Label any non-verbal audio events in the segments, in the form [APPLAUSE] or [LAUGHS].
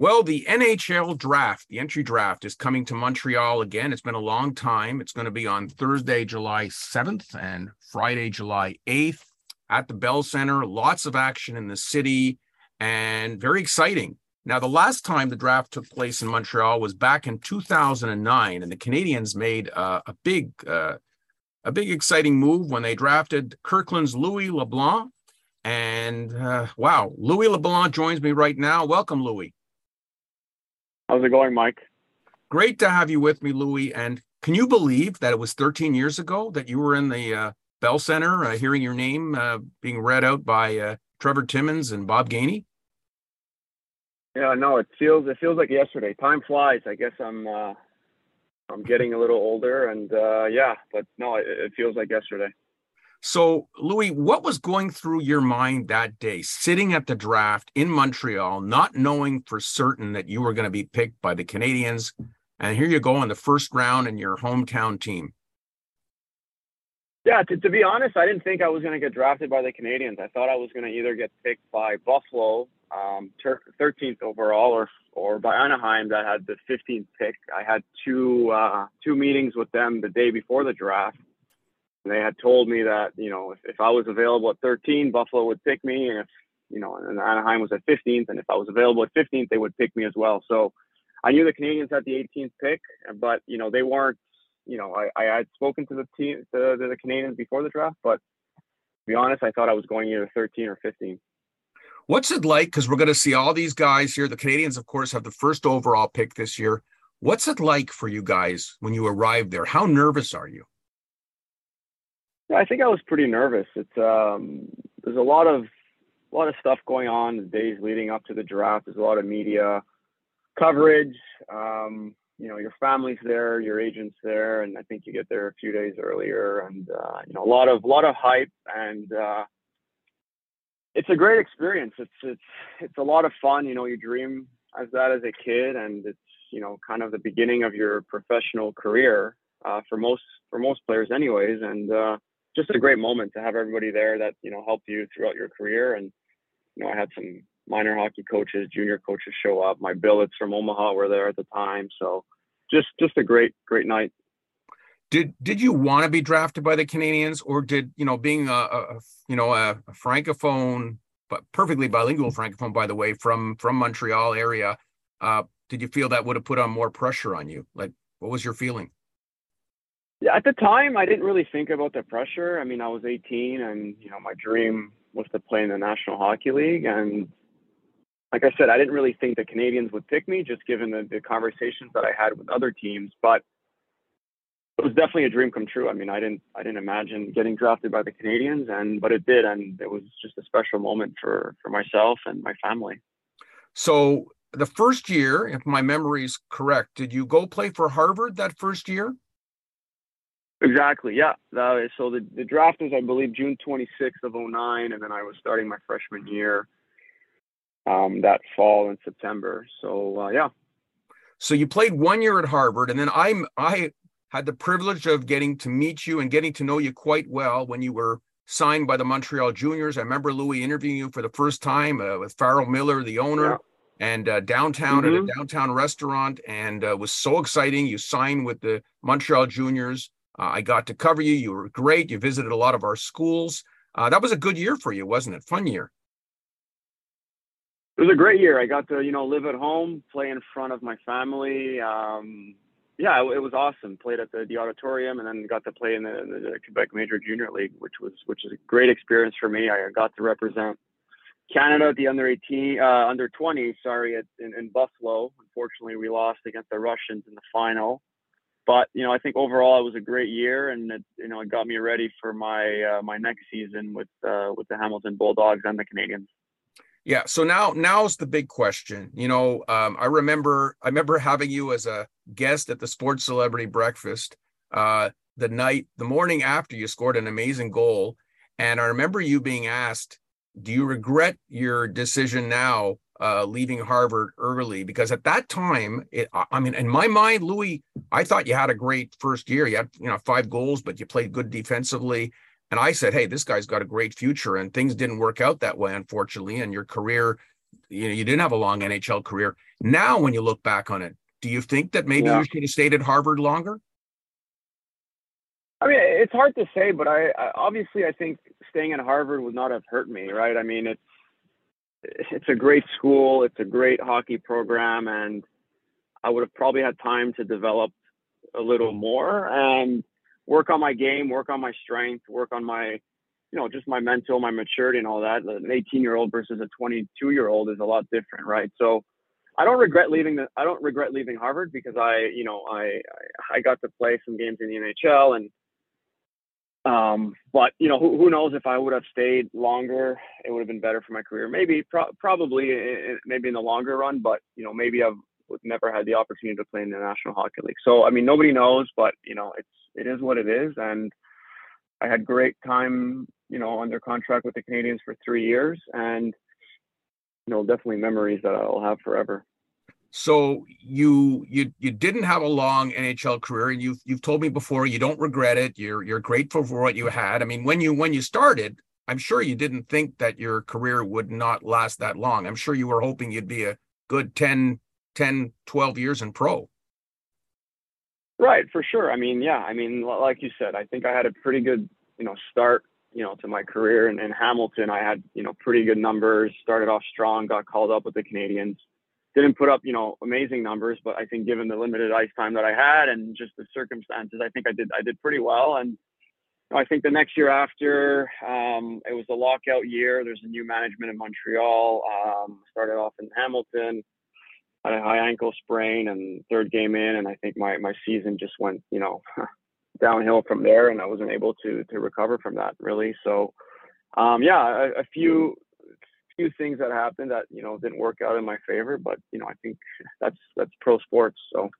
Well, the NHL draft, the entry draft is coming to Montreal again. It's been a long time. It's going to be on Thursday, July 7th and Friday, July 8th at the Bell Center. Lots of action in the city and very exciting. Now, the last time the draft took place in Montreal was back in 2009, and the Canadiens made uh, a big, uh, a big exciting move when they drafted Kirkland's Louis Leblanc. And uh, wow, Louis Leblanc joins me right now. Welcome, Louis. How's it going, Mike? Great to have you with me, Louis. And can you believe that it was 13 years ago that you were in the uh, Bell Center uh, hearing your name uh, being read out by uh, Trevor Timmons and Bob Gainey? Yeah, no, it feels it feels like yesterday. Time flies. I guess I'm uh, I'm getting a little older, and uh, yeah, but no, it, it feels like yesterday. So, Louis, what was going through your mind that day, sitting at the draft in Montreal, not knowing for certain that you were going to be picked by the Canadiens? And here you go in the first round in your hometown team. Yeah, to, to be honest, I didn't think I was going to get drafted by the Canadiens. I thought I was going to either get picked by Buffalo, um, ter- 13th overall, or or by Anaheim that had the 15th pick. I had two uh, two meetings with them the day before the draft and they had told me that, you know, if, if I was available at 13, Buffalo would pick me. And if, you know, and Anaheim was at 15th. And if I was available at 15th, they would pick me as well. So I knew the Canadiens had the 18th pick, but, you know, they weren't, you know, I, I had spoken to the team, to, to the Canadiens before the draft, but to be honest, I thought I was going either 13 or 15. What's it like? Because we're going to see all these guys here. The Canadiens, of course, have the first overall pick this year. What's it like for you guys when you arrive there? How nervous are you? I think I was pretty nervous. It's um, there's a lot of a lot of stuff going on the days leading up to the draft. There's a lot of media coverage. Um, you know, your family's there, your agent's there, and I think you get there a few days earlier. And uh, you know, a lot of a lot of hype, and uh, it's a great experience. It's it's it's a lot of fun. You know, you dream as that as a kid, and it's you know kind of the beginning of your professional career uh, for most for most players, anyways. And uh, just a great moment to have everybody there that you know helped you throughout your career. And you know, I had some minor hockey coaches, junior coaches show up. My billets from Omaha were there at the time, so just just a great great night. Did did you want to be drafted by the Canadiens, or did you know being a, a you know a, a francophone but perfectly bilingual francophone, by the way, from from Montreal area? Uh, did you feel that would have put on more pressure on you? Like, what was your feeling? At the time, I didn't really think about the pressure. I mean, I was 18, and you know, my dream was to play in the National Hockey League. And like I said, I didn't really think the Canadiens would pick me, just given the, the conversations that I had with other teams. But it was definitely a dream come true. I mean, I didn't, I didn't imagine getting drafted by the Canadiens, and but it did, and it was just a special moment for for myself and my family. So the first year, if my memory is correct, did you go play for Harvard that first year? Exactly. Yeah. Uh, so the, the draft was, I believe, June 26th of 09, and then I was starting my freshman year um, that fall in September. So uh, yeah. So you played one year at Harvard, and then I'm I had the privilege of getting to meet you and getting to know you quite well when you were signed by the Montreal Juniors. I remember Louis interviewing you for the first time uh, with Farrell Miller, the owner. Yeah and uh, downtown mm-hmm. at a mm-hmm. downtown restaurant and uh, was so exciting. You signed with the Montreal Juniors. Uh, I got to cover you. You were great. You visited a lot of our schools. Uh, that was a good year for you, wasn't it? Fun year. It was a great year. I got to, you know, live at home, play in front of my family. Um, yeah, it, it, was awesome. Played at the, the auditorium, and then got to play in the, the, Quebec Major Junior League, which was which is a great experience for me. I got to represent Canada at the under 18, uh, under 20, sorry, at, in, in Buffalo. Unfortunately, we lost against the Russians in the final but you know, I think overall it was a great year, and it, you know, it got me ready for my uh, my next season with uh, with the Hamilton Bulldogs and the Canadiens. Yeah. So now now's the big question. You know, um, I remember I remember having you as a guest at the Sports Celebrity Breakfast uh, the night the morning after you scored an amazing goal, and I remember you being asked, "Do you regret your decision now uh, leaving Harvard early because at that time, it, I mean, in my mind, Louis, I thought you had a great first year. You had, you know, five goals, but you played good defensively. And I said, hey, this guy's got a great future. And things didn't work out that way, unfortunately. And your career you know you didn't have a long NHL career. Now, when you look back on it, do you think that maybe yeah. you should have stayed at Harvard longer? I mean, it's hard to say, but I, I obviously I think staying at Harvard would not have hurt me, right? I mean, it's it's a great school, it's a great hockey program, and I would have probably had time to develop a little more and work on my game, work on my strength, work on my, you know, just my mental, my maturity, and all that. An 18 year old versus a 22 year old is a lot different, right? So. I don't regret leaving the. I don't regret leaving Harvard because I, you know, I I got to play some games in the NHL and um, but you know, who, who knows if I would have stayed longer, it would have been better for my career. Maybe, pro- probably, maybe in the longer run. But you know, maybe I've never had the opportunity to play in the National Hockey League. So I mean, nobody knows, but you know, it's it is what it is, and I had great time, you know, under contract with the Canadiens for three years, and you know, definitely memories that I'll have forever. So you you you didn't have a long NHL career, and you've you've told me before you don't regret it. You're you're grateful for what you had. I mean, when you when you started, I'm sure you didn't think that your career would not last that long. I'm sure you were hoping you'd be a good 10, 10 12 years in pro. Right, for sure. I mean, yeah. I mean, like you said, I think I had a pretty good, you know, start, you know, to my career. And in Hamilton, I had, you know, pretty good numbers. Started off strong, got called up with the Canadiens didn't put up, you know, amazing numbers, but I think given the limited ice time that I had and just the circumstances, I think I did I did pretty well. And I think the next year after, um, it was a lockout year. There's a new management in Montreal. Um, started off in Hamilton, had a high ankle sprain, and third game in, and I think my my season just went, you know, [LAUGHS] downhill from there, and I wasn't able to to recover from that really. So, um, yeah, a, a few few things that happened that you know didn't work out in my favor, but you know I think that's that's pro sports. So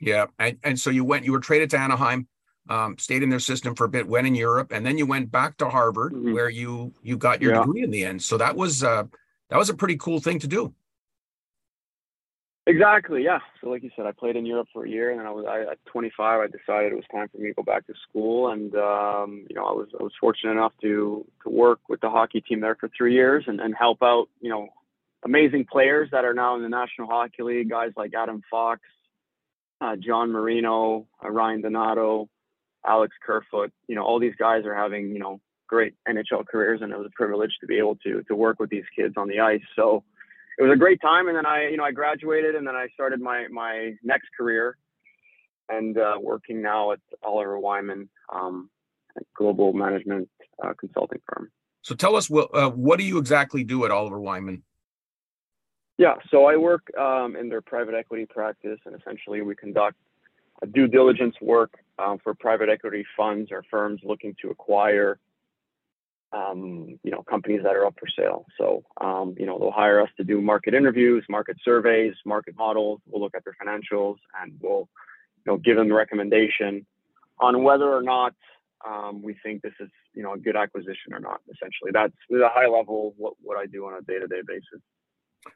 yeah, and and so you went, you were traded to Anaheim, um, stayed in their system for a bit, went in Europe, and then you went back to Harvard mm-hmm. where you you got your yeah. degree in the end. So that was uh, that was a pretty cool thing to do. Exactly. Yeah. So, like you said, I played in Europe for a year, and then I was I, at 25. I decided it was time for me to go back to school, and um, you know, I was I was fortunate enough to to work with the hockey team there for three years and, and help out, you know, amazing players that are now in the National Hockey League. Guys like Adam Fox, uh, John Marino, uh, Ryan Donato, Alex Kerfoot. You know, all these guys are having you know great NHL careers, and it was a privilege to be able to to work with these kids on the ice. So it was a great time. And then I, you know, I graduated and then I started my, my next career and uh, working now at Oliver Wyman, um, global management uh, consulting firm. So tell us what, uh, what do you exactly do at Oliver Wyman? Yeah, so I work um, in their private equity practice, and essentially we conduct due diligence work um, for private equity funds or firms looking to acquire um, you know, companies that are up for sale. So, um, you know, they'll hire us to do market interviews, market surveys, market models. We'll look at their financials and we'll, you know, give them a recommendation on whether or not um, we think this is, you know, a good acquisition or not. Essentially, that's at a high level what what I do on a day to day basis.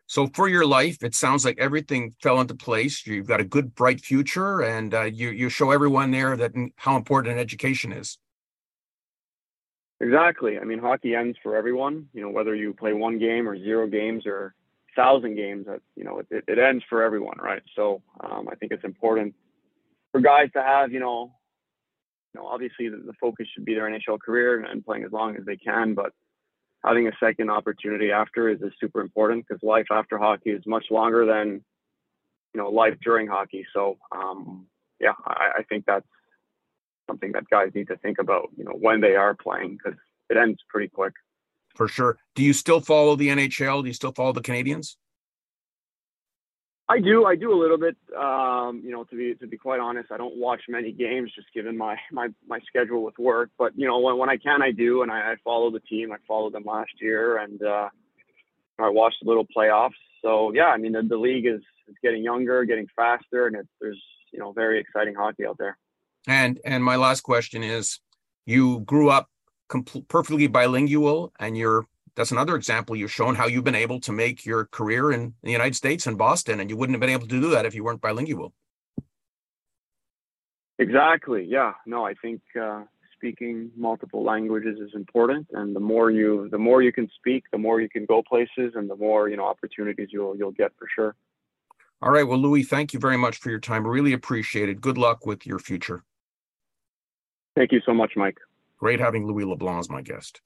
So for your life, it sounds like everything fell into place. You've got a good, bright future, and uh, you you show everyone there that how important an education is. Exactly. I mean, hockey ends for everyone. You know, whether you play one game or zero games or thousand games, that you know, it, it ends for everyone, right? So um, I think it's important for guys to have, you know, you know, obviously the, the focus should be their NHL career and playing as long as they can, but having a second opportunity after is, is super important because life after hockey is much longer than you know life during hockey. So um, yeah, I, I think that's something that guys need to think about, you know, when they are playing because it ends pretty quick. For sure. Do you still follow the NHL? Do you still follow the Canadiens? I do. I do a little bit. Um, you know, to be to be quite honest, I don't watch many games just given my my my schedule with work. But you know, when when I can, I do, and I, I follow the team. I followed them last year, and uh, I watched a little playoffs. So yeah, I mean, the, the league is, is getting younger, getting faster, and it, there's you know very exciting hockey out there. And and my last question is, you grew up compl- perfectly bilingual, and you're that's another example you've shown how you've been able to make your career in the United States and Boston, and you wouldn't have been able to do that if you weren't bilingual. Exactly. Yeah. No, I think uh, speaking multiple languages is important, and the more you the more you can speak, the more you can go places, and the more you know opportunities you'll you'll get for sure. All right. Well, Louis, thank you very much for your time. Really appreciate it. Good luck with your future. Thank you so much, Mike. Great having Louis Leblanc as my guest.